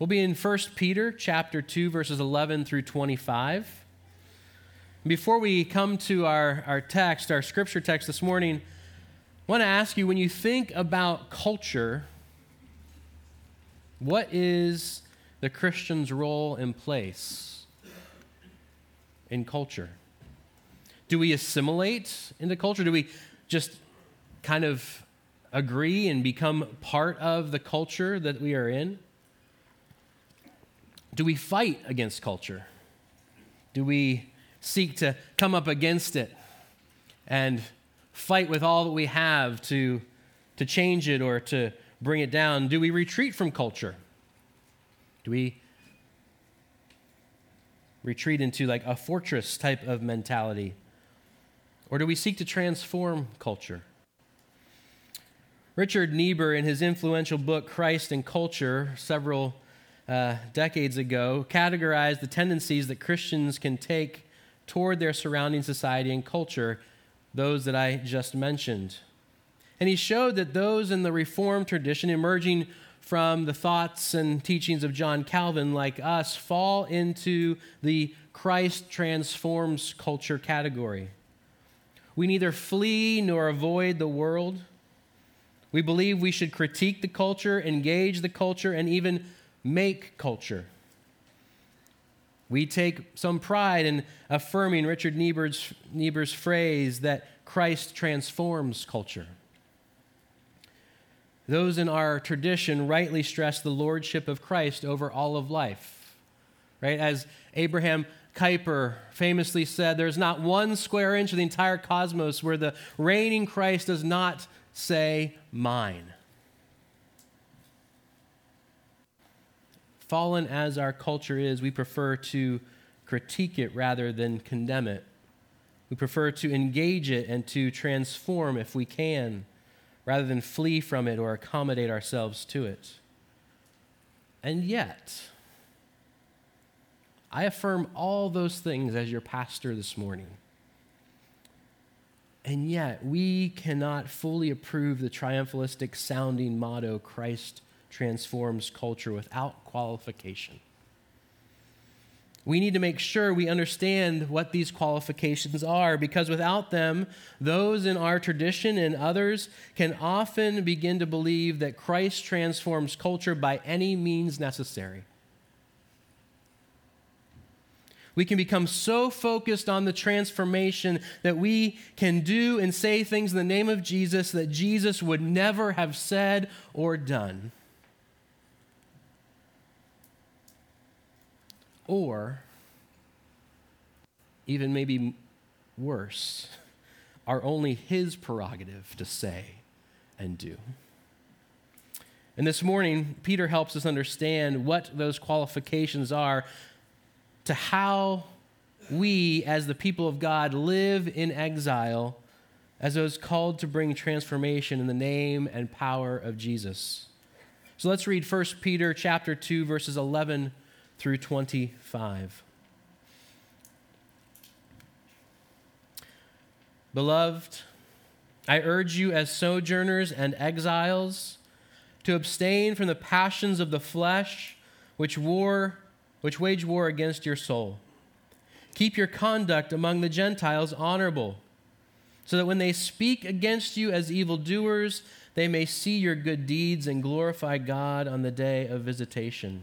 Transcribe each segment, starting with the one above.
We'll be in 1 Peter chapter 2 verses 11 through 25. Before we come to our, our text, our scripture text this morning, I want to ask you when you think about culture, what is the Christian's role and place in culture? Do we assimilate into culture? Do we just kind of agree and become part of the culture that we are in? Do we fight against culture? Do we seek to come up against it and fight with all that we have to, to change it or to bring it down? Do we retreat from culture? Do we retreat into like a fortress type of mentality? Or do we seek to transform culture? Richard Niebuhr, in his influential book Christ and Culture, several uh, decades ago, categorized the tendencies that Christians can take toward their surrounding society and culture, those that I just mentioned. And he showed that those in the Reformed tradition, emerging from the thoughts and teachings of John Calvin, like us, fall into the Christ transforms culture category. We neither flee nor avoid the world. We believe we should critique the culture, engage the culture, and even make culture. We take some pride in affirming Richard Niebuhr's, Niebuhr's phrase that Christ transforms culture. Those in our tradition rightly stress the lordship of Christ over all of life. Right? As Abraham Kuyper famously said, there's not one square inch of the entire cosmos where the reigning Christ does not say, mine. Fallen as our culture is, we prefer to critique it rather than condemn it. We prefer to engage it and to transform if we can, rather than flee from it or accommodate ourselves to it. And yet, I affirm all those things as your pastor this morning. And yet, we cannot fully approve the triumphalistic sounding motto Christ transforms culture without qualification. We need to make sure we understand what these qualifications are because without them, those in our tradition and others can often begin to believe that Christ transforms culture by any means necessary. We can become so focused on the transformation that we can do and say things in the name of Jesus that Jesus would never have said or done. Or, even maybe worse, are only his prerogative to say and do. And this morning, Peter helps us understand what those qualifications are to how we, as the people of God, live in exile as those called to bring transformation in the name and power of Jesus. So let's read 1 Peter chapter 2 verses 11 through 25. Beloved, I urge you as sojourners and exiles to abstain from the passions of the flesh which war which wage war against your soul. Keep your conduct among the Gentiles honorable, so that when they speak against you as evildoers, they may see your good deeds and glorify God on the day of visitation.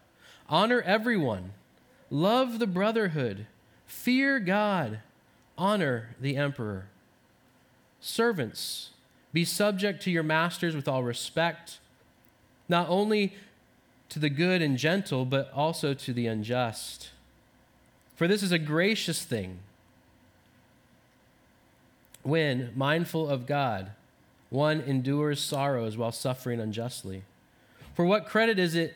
Honor everyone. Love the brotherhood. Fear God. Honor the emperor. Servants, be subject to your masters with all respect, not only to the good and gentle, but also to the unjust. For this is a gracious thing when, mindful of God, one endures sorrows while suffering unjustly. For what credit is it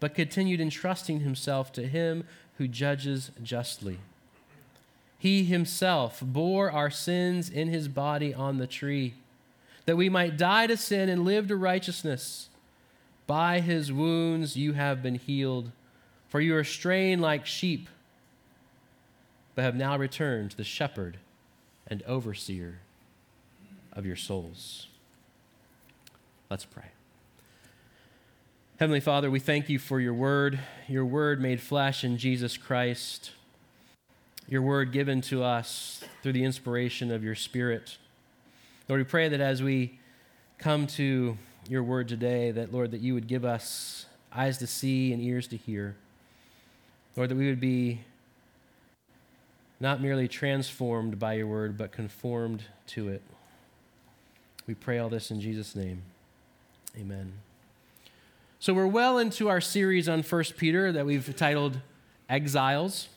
but continued entrusting himself to him who judges justly. He himself bore our sins in his body on the tree, that we might die to sin and live to righteousness. By his wounds you have been healed, for you are straying like sheep, but have now returned to the shepherd and overseer of your souls. Let's pray. Heavenly Father, we thank you for your word, your word made flesh in Jesus Christ, your word given to us through the inspiration of your Spirit. Lord, we pray that as we come to your word today, that, Lord, that you would give us eyes to see and ears to hear. Lord, that we would be not merely transformed by your word, but conformed to it. We pray all this in Jesus' name. Amen. So we're well into our series on 1 Peter that we've titled Exiles.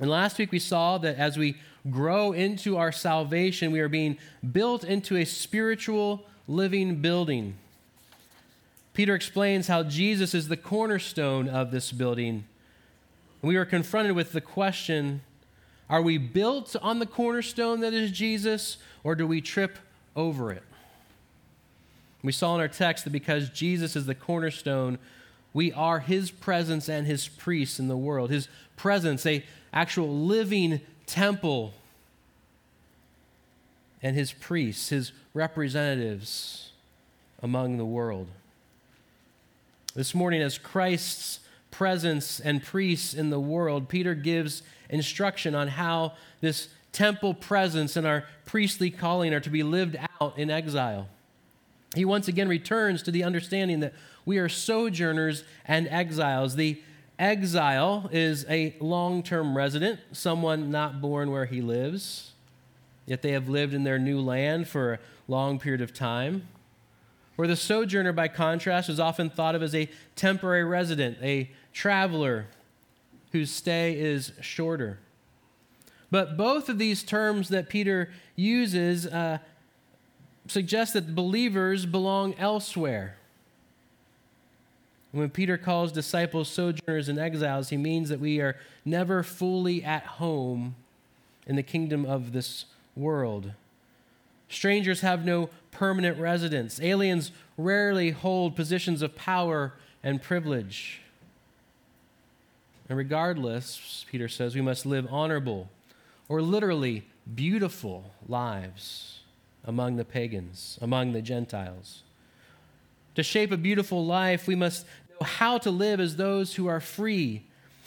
And last week we saw that as we grow into our salvation, we are being built into a spiritual living building. Peter explains how Jesus is the cornerstone of this building. We are confronted with the question are we built on the cornerstone that is Jesus, or do we trip over it? We saw in our text that because Jesus is the cornerstone, we are his presence and his priests in the world. His presence, a actual living temple, and his priests, his representatives among the world. This morning, as Christ's presence and priests in the world, Peter gives instruction on how this temple presence and our priestly calling are to be lived out in exile he once again returns to the understanding that we are sojourners and exiles. The exile is a long term resident, someone not born where he lives, yet they have lived in their new land for a long period of time. Where the sojourner, by contrast, is often thought of as a temporary resident, a traveler whose stay is shorter. But both of these terms that Peter uses uh, suggests that believers belong elsewhere. When Peter calls disciples sojourners and exiles, he means that we are never fully at home in the kingdom of this world. Strangers have no permanent residence. Aliens rarely hold positions of power and privilege. And regardless, Peter says, we must live honorable or literally beautiful lives among the pagans, among the Gentiles. To shape a beautiful life, we must know how to live as those who are free.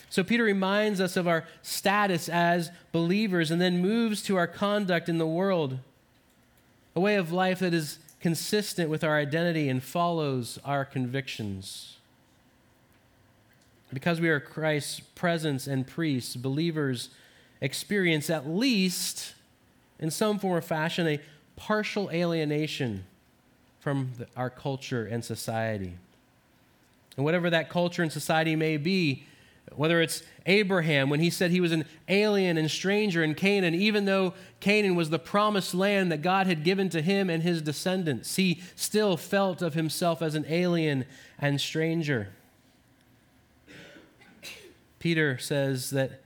So Peter reminds us of our status as believers and then moves to our conduct in the world, a way of life that is consistent with our identity and follows our convictions. Because we are Christ's presence and priests, believers experience at least in some form or fashion a partial alienation from the, our culture and society. And whatever that culture and society may be, whether it's Abraham when he said he was an alien and stranger in Canaan, even though Canaan was the promised land that God had given to him and his descendants, he still felt of himself as an alien and stranger. Peter says that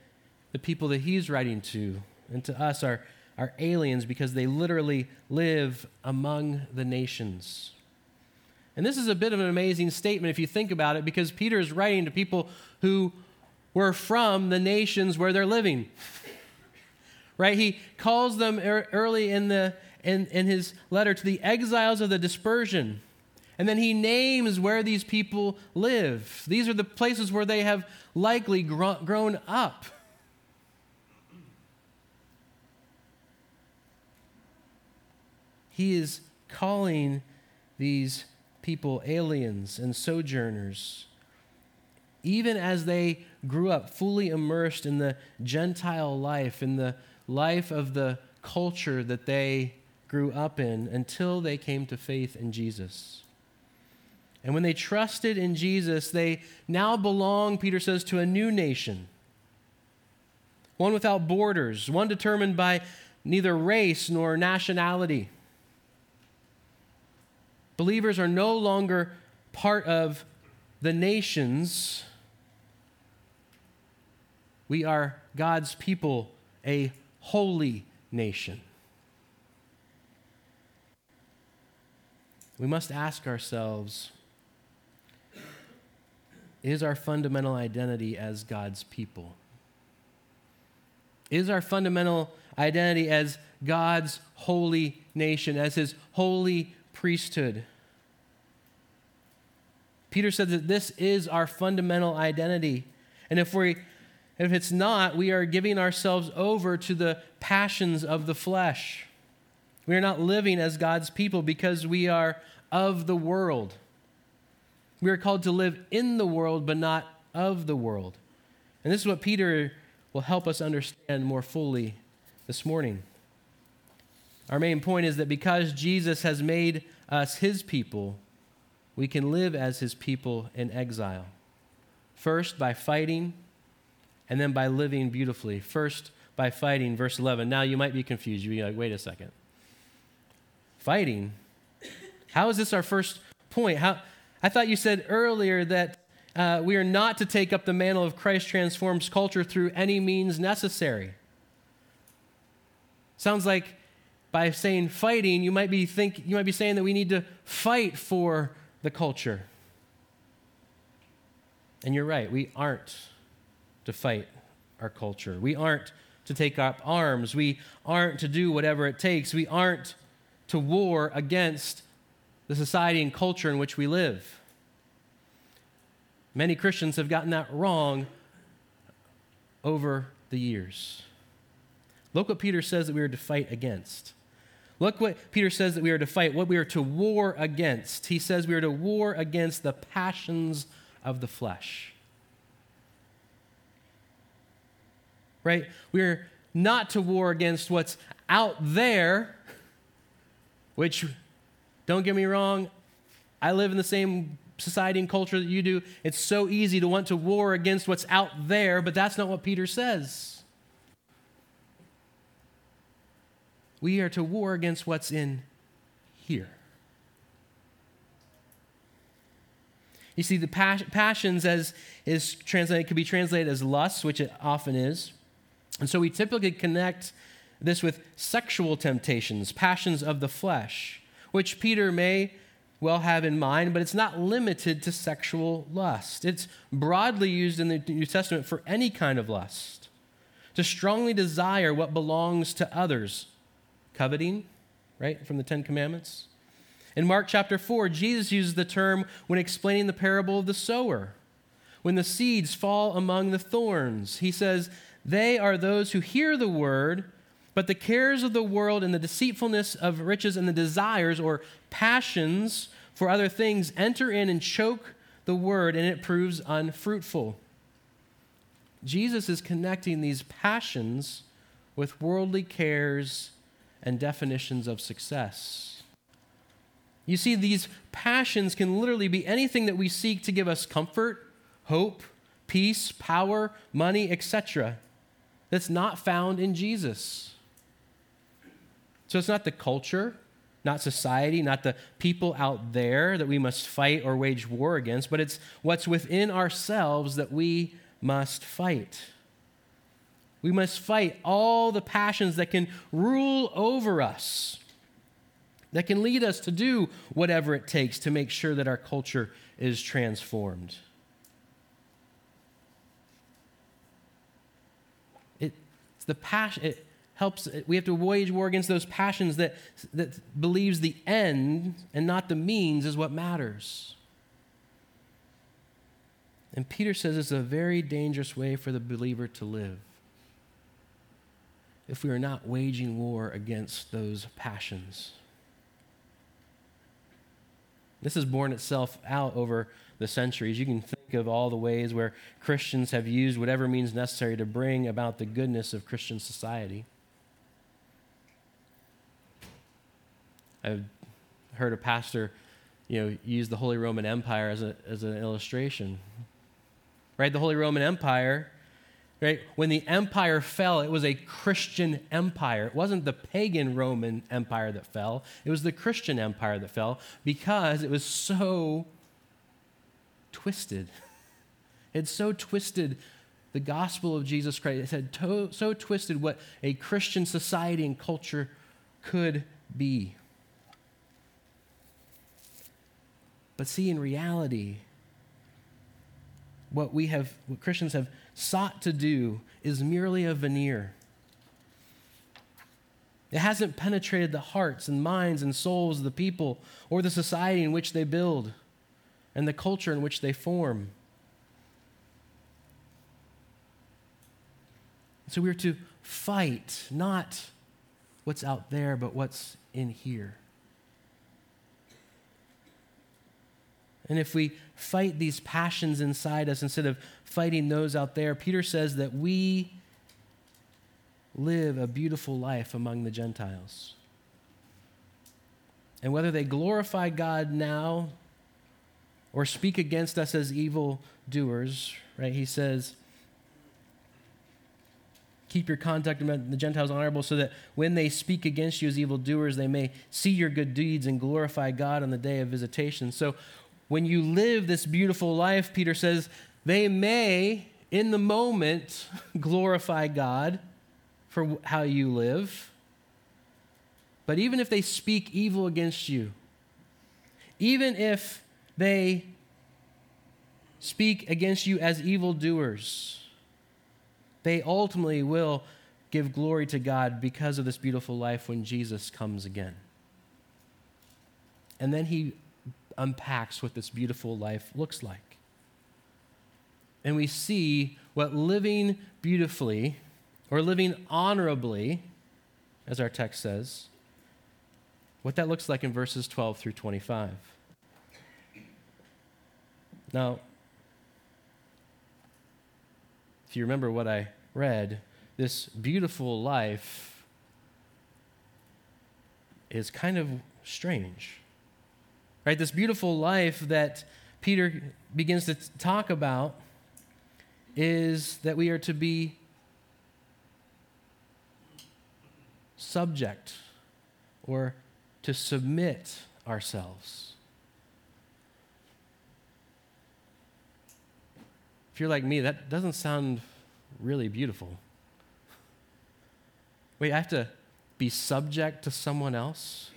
the people that he's writing to and to us are are aliens because they literally live among the nations. And this is a bit of an amazing statement if you think about it, because Peter is writing to people who were from the nations where they're living. right? He calls them early in, the, in, in his letter to the exiles of the dispersion. And then he names where these people live. These are the places where they have likely grown up. He is calling these people aliens and sojourners. even as they grew up fully immersed in the Gentile life, in the life of the culture that they grew up in, until they came to faith in Jesus. And when they trusted in Jesus, they now belong, Peter says, to a new nation. One without borders, one determined by neither race nor nationality. Believers are no longer part of the nations. We are God's people, a holy nation. We must ask ourselves is our fundamental identity as God's people? Is our fundamental identity as God's holy nation, as his holy priesthood? Peter said that this is our fundamental identity. And if we if it's not, we are giving ourselves over to the passions of the flesh. We are not living as God's people because we are of the world. We are called to live in the world, but not of the world. And this is what Peter will help us understand more fully this morning. Our main point is that because Jesus has made us his people, we can live as his people in exile. First, by fighting, and then by living beautifully. First, by fighting, verse 11. Now, you might be confused. You'd be like, wait a second. Fighting? How is this our first point? How, I thought you said earlier that uh, we are not to take up the mantle of Christ transforms culture through any means necessary. Sounds like by saying fighting, you might be think you might be saying that we need to fight for the culture. And you're right, we aren't to fight our culture. We aren't to take up arms. We aren't to do whatever it takes. We aren't to war against the society and culture in which we live. Many Christians have gotten that wrong over the years. Look what Peter says that we are to fight against. Look what Peter says that we are to fight, what we are to war against. He says we are to war against the passions of the flesh. Right? We are not to war against what's out there, which don't get me wrong, I live in the same society and culture that you do. It's so easy to want to war against what's out there, but that's not what Peter says. We are to war against what's in here. You see, the passions as is translated could be translated as lust, which it often is. And so we typically connect this with sexual temptations, passions of the flesh which Peter may well have in mind, but it's not limited to sexual lust. It's broadly used in the New Testament for any kind of lust. To strongly desire what belongs to others, coveting, right, from the Ten Commandments. In Mark chapter 4, Jesus uses the term when explaining the parable of the sower. When the seeds fall among the thorns, he says, They are those who hear the word but the cares of the world and the deceitfulness of riches and the desires or passions for other things enter in and choke the word, and it proves unfruitful. Jesus is connecting these passions with worldly cares and definitions of success. You see, these passions can literally be anything that we seek to give us comfort, hope, peace, power, money, etc., that's not found in Jesus. So it's not the culture, not society, not the people out there that we must fight or wage war against, but it's what's within ourselves that we must fight. We must fight all the passions that can rule over us, that can lead us to do whatever it takes to make sure that our culture is transformed. It's the passion. It, helps we have to wage war against those passions that that believes the end and not the means is what matters and peter says it's a very dangerous way for the believer to live if we are not waging war against those passions this has borne itself out over the centuries you can think of all the ways where Christians have used whatever means necessary to bring about the goodness of Christian society. I've heard a pastor, you know, use the Holy Roman Empire as, a, as an illustration. Right? The Holy Roman Empire, right? When the empire fell, it was a Christian empire. It wasn't the pagan Roman Empire that fell, it was the Christian empire that fell because it was so twisted. It so twisted the gospel of Jesus Christ. It had to, so twisted what a Christian society and culture could be. But see, in reality, what we have, what Christians have sought to do is merely a veneer. It hasn't penetrated the hearts and minds and souls of the people or the society in which they build and the culture in which they form. So we're to fight not what's out there, but what's in here. And if we fight these passions inside us instead of fighting those out there, Peter says that we live a beautiful life among the Gentiles. And whether they glorify God now or speak against us as evil doers, right? He says, Keep your conduct among the Gentiles honorable, so that when they speak against you as evil doers, they may see your good deeds and glorify God on the day of visitation. So, when you live this beautiful life, Peter says, they may, in the moment, glorify God for how you live. But even if they speak evil against you, even if they speak against you as evildoers, they ultimately will give glory to God because of this beautiful life when Jesus comes again. And then he unpacks what this beautiful life looks like. And we see what living beautifully or living honorably, as our text says, what that looks like in verses 12 through 25. Now, if you remember what I read, this beautiful life is kind of strange. Right? This beautiful life that Peter begins to talk about is that we are to be subject or to submit ourselves. If you're like me, that doesn't sound really beautiful. Wait, I have to be subject to someone else?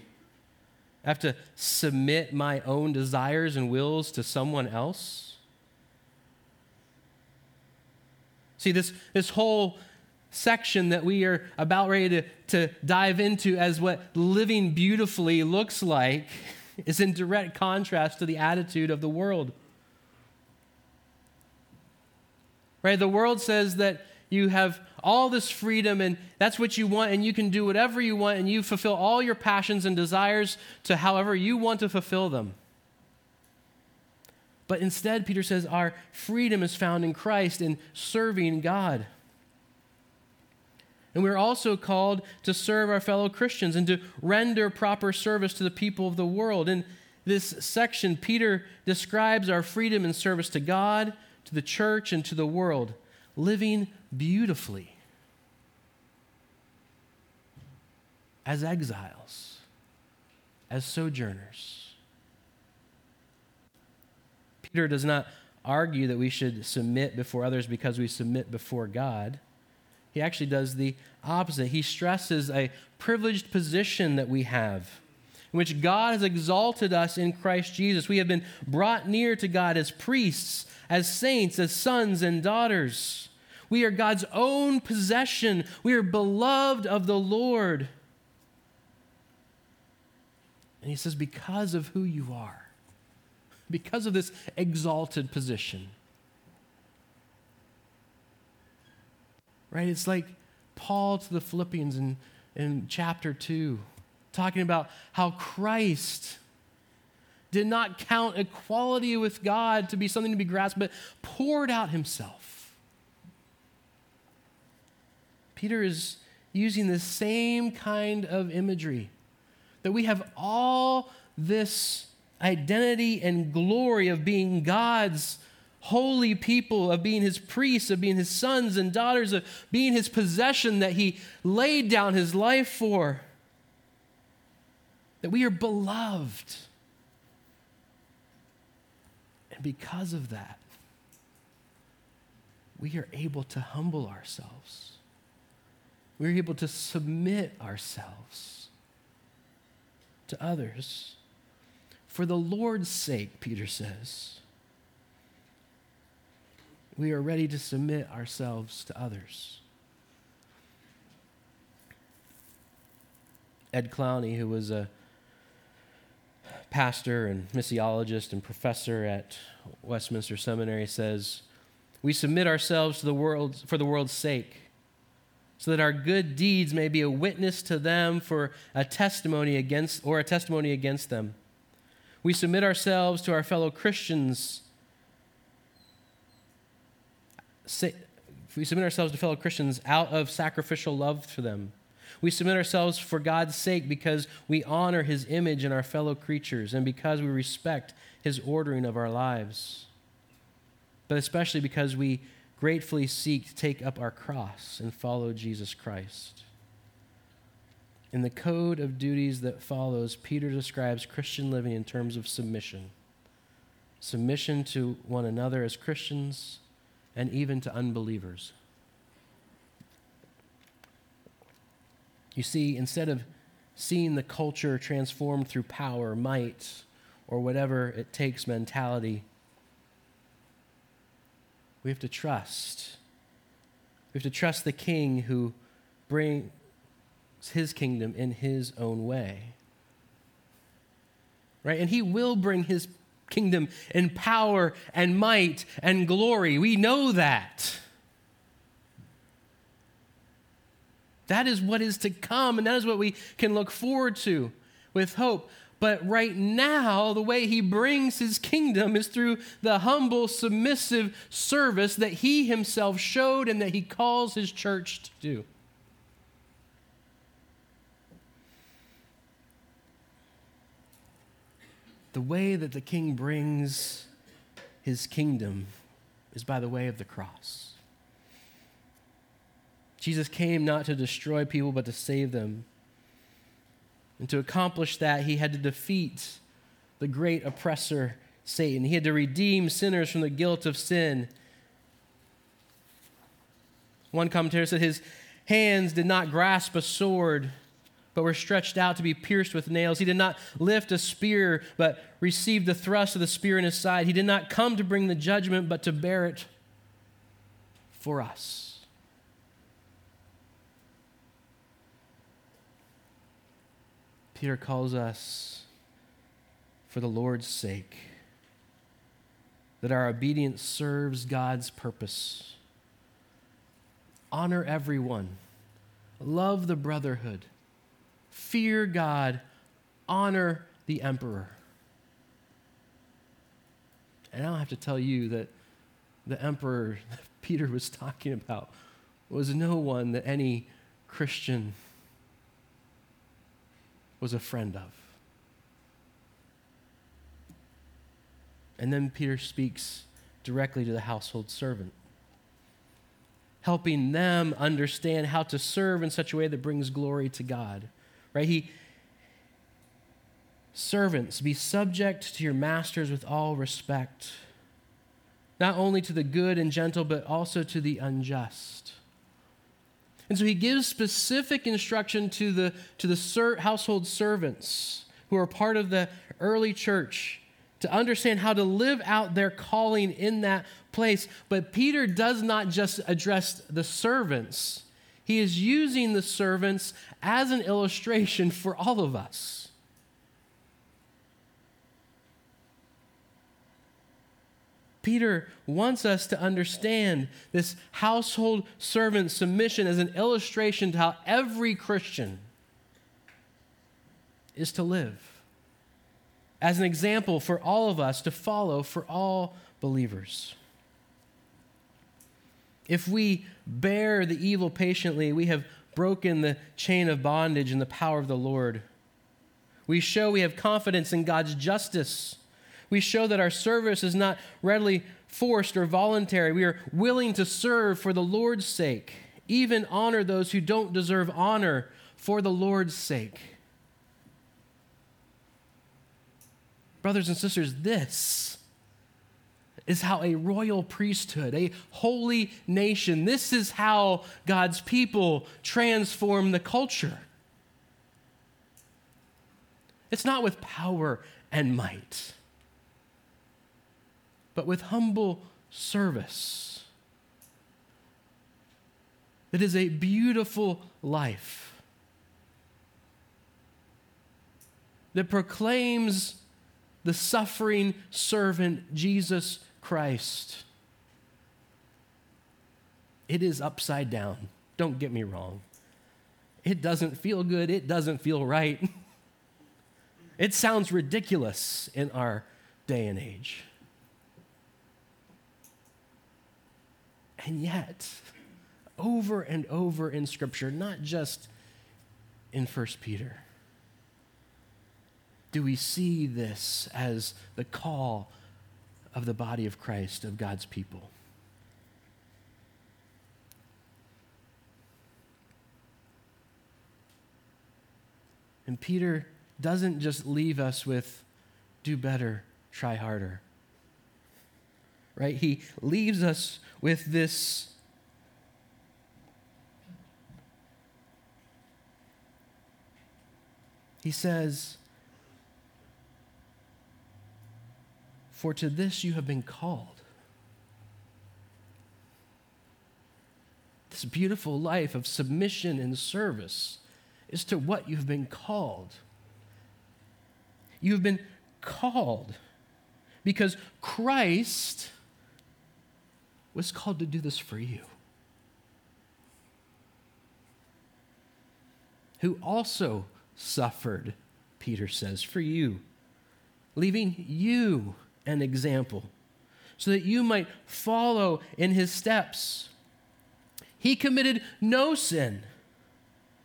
I have to submit my own desires and wills to someone else? See, this, this whole section that we are about ready to, to dive into as what living beautifully looks like is in direct contrast to the attitude of the world. Right? The world says that you have all this freedom and that's what you want and you can do whatever you want and you fulfill all your passions and desires to however you want to fulfill them. But instead, Peter says our freedom is found in Christ in serving God. And we're also called to serve our fellow Christians and to render proper service to the people of the world. In this section, Peter describes our freedom in service to God, to the church, and to the world, living beautifully as exiles, as sojourners. Peter does not argue that we should submit before others because we submit before God. He actually does the opposite. He stresses a privileged position that we have, in which God has exalted us in Christ Jesus. We have been brought near to God as priests, as saints, as sons and daughters. We are God's own possession. We are beloved of the Lord. And he says, because of who you are, because of this exalted position. Right? It's like Paul to the Philippians in, in chapter 2, talking about how Christ did not count equality with God to be something to be grasped, but poured out himself. Peter is using the same kind of imagery that we have all this identity and glory of being God's holy people, of being his priests, of being his sons and daughters, of being his possession that he laid down his life for. That we are beloved. And because of that, we are able to humble ourselves. We're able to submit ourselves to others. For the Lord's sake, Peter says we are ready to submit ourselves to others. Ed Clowney, who was a pastor and missiologist and professor at Westminster Seminary, says, We submit ourselves to the world for the world's sake, so that our good deeds may be a witness to them for a testimony against or a testimony against them. We submit ourselves to our fellow Christians we submit ourselves to fellow Christians out of sacrificial love for them. We submit ourselves for God's sake because we honor his image in our fellow creatures and because we respect his ordering of our lives. But especially because we gratefully seek to take up our cross and follow Jesus Christ. In the code of duties that follows, Peter describes Christian living in terms of submission submission to one another as Christians and even to unbelievers. You see, instead of seeing the culture transformed through power, might, or whatever it takes mentality, we have to trust. We have to trust the king who brings his kingdom in his own way. Right? And he will bring his kingdom in power and might and glory. We know that. That is what is to come, and that is what we can look forward to with hope. But right now, the way he brings his kingdom is through the humble, submissive service that he himself showed and that he calls his church to do. the way that the king brings his kingdom is by the way of the cross. Jesus came not to destroy people, but to save them. And to accomplish that, he had to defeat the great oppressor, Satan. He had to redeem sinners from the guilt of sin. One commentator said his hands did not grasp a sword but were stretched out to be pierced with nails. He did not lift a spear, but received the thrust of the spear in his side. He did not come to bring the judgment, but to bear it for us. Peter calls us for the Lord's sake, that our obedience serves God's purpose. Honor everyone, love the brotherhood fear God, honor the emperor. And I don't have to tell you that the emperor that Peter was talking about was no one that any Christian was a friend of. And then Peter speaks directly to the household servant, helping them understand how to serve in such a way that brings glory to God right? He servants, be subject to your masters with all respect, not only to the good and gentle, but also to the unjust. And so he gives specific instruction to the, to the ser- household servants who are part of the early church to understand how to live out their calling in that place. But Peter does not just address the servants, he is using the servants as an illustration for all of us. Peter wants us to understand this household servant submission as an illustration to how every Christian is to live. as an example for all of us to follow for all believers. If we bear the evil patiently, we have broken the chain of bondage in the power of the Lord. We show we have confidence in God's justice. We show that our service is not readily forced or voluntary. We are willing to serve for the Lord's sake, even honor those who don't deserve honor for the Lord's sake. Brothers and sisters, this is how a royal priesthood, a holy nation, this is how God's people transform the culture. It's not with power and might, but with humble service. It is a beautiful life that proclaims the suffering servant Jesus Christ. It is upside down. Don't get me wrong. It doesn't feel good. It doesn't feel right. It sounds ridiculous in our day and age. And yet, over and over in Scripture, not just in 1 Peter, do we see this as the call of the body of Christ, of God's people. And Peter doesn't just leave us with do better, try harder. Right? He leaves us with this He says, For to this you have been called. This beautiful life of submission and service is to what you've been called. You've been called because Christ was called to do this for you. Who also suffered, Peter says, for you, leaving you an example so that you might follow in his steps. He committed no sin.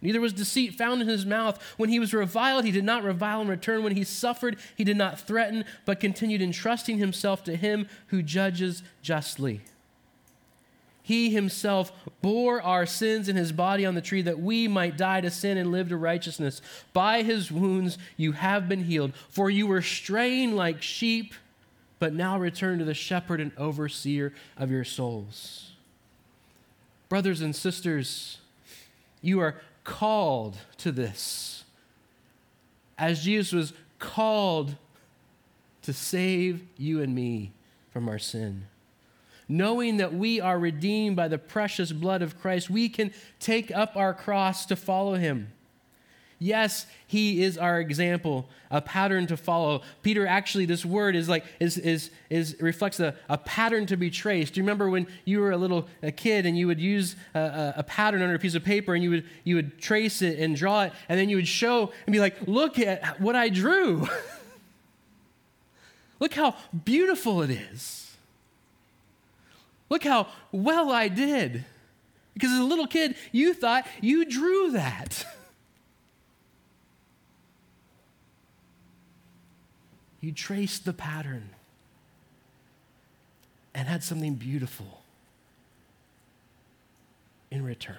Neither was deceit found in his mouth. When he was reviled, he did not revile in return. When he suffered, he did not threaten, but continued entrusting himself to him who judges justly. He himself bore our sins in his body on the tree that we might die to sin and live to righteousness. By his wounds you have been healed, for you were straying like sheep but now return to the shepherd and overseer of your souls. Brothers and sisters, you are called to this. As Jesus was called to save you and me from our sin. Knowing that we are redeemed by the precious blood of Christ, we can take up our cross to follow him. Yes, he is our example, a pattern to follow. Peter, actually, this word is like is is is reflects a, a pattern to be traced. Do you remember when you were a little a kid and you would use a, a, pattern under a piece of paper and you would you would trace it and draw it and then you would show and be like, look at what I drew. look how beautiful it is. Look how well I did. Because as a little kid, you thought you drew that. You traced the pattern and had something beautiful in return.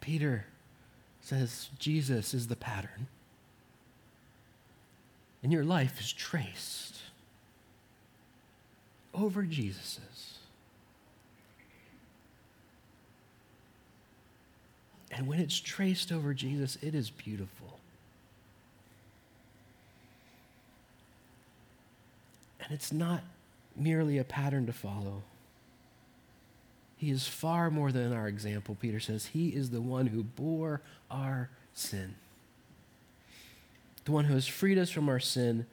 Peter says Jesus is the pattern, and your life is traced over Jesus's. And when it's traced over Jesus, it is beautiful. And it's not merely a pattern to follow. He is far more than our example, Peter says. He is the one who bore our sin, the one who has freed us from our sin,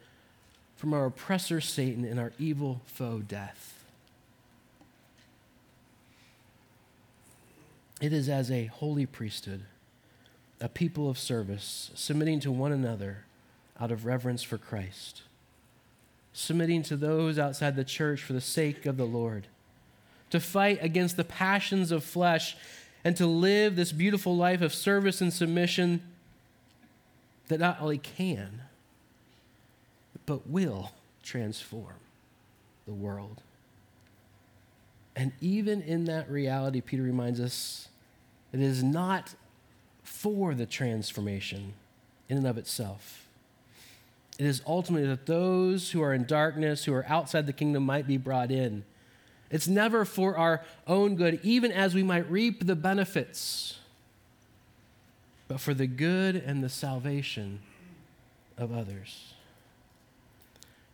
from our oppressor, Satan, and our evil foe, death. It is as a holy priesthood a people of service, submitting to one another out of reverence for Christ, submitting to those outside the church for the sake of the Lord, to fight against the passions of flesh, and to live this beautiful life of service and submission that not only can, but will transform the world. And even in that reality, Peter reminds us it is not for the transformation in and of itself. It is ultimately that those who are in darkness, who are outside the kingdom, might be brought in. It's never for our own good, even as we might reap the benefits, but for the good and the salvation of others.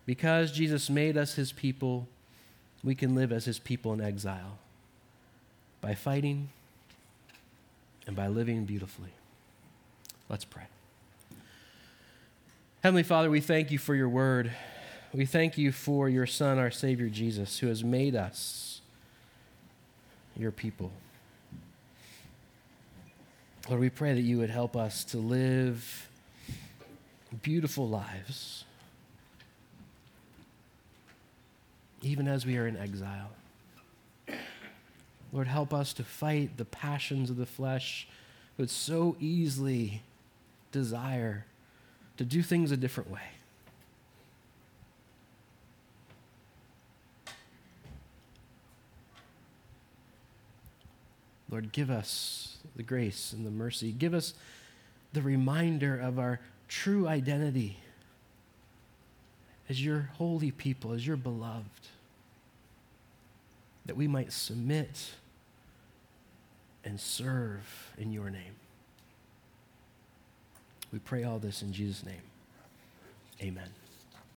Because Jesus made us his people, we can live as his people in exile by fighting and by living beautifully. Let's pray. Heavenly Father, we thank you for your word. We thank you for your Son, our Savior Jesus, who has made us your people. Lord, we pray that you would help us to live beautiful lives even as we are in exile. Lord, help us to fight the passions of the flesh that so easily desire to do things a different way. Lord, give us the grace and the mercy. Give us the reminder of our true identity as your holy people, as your beloved, that we might submit and serve in your name. We pray all this in Jesus' name. Amen.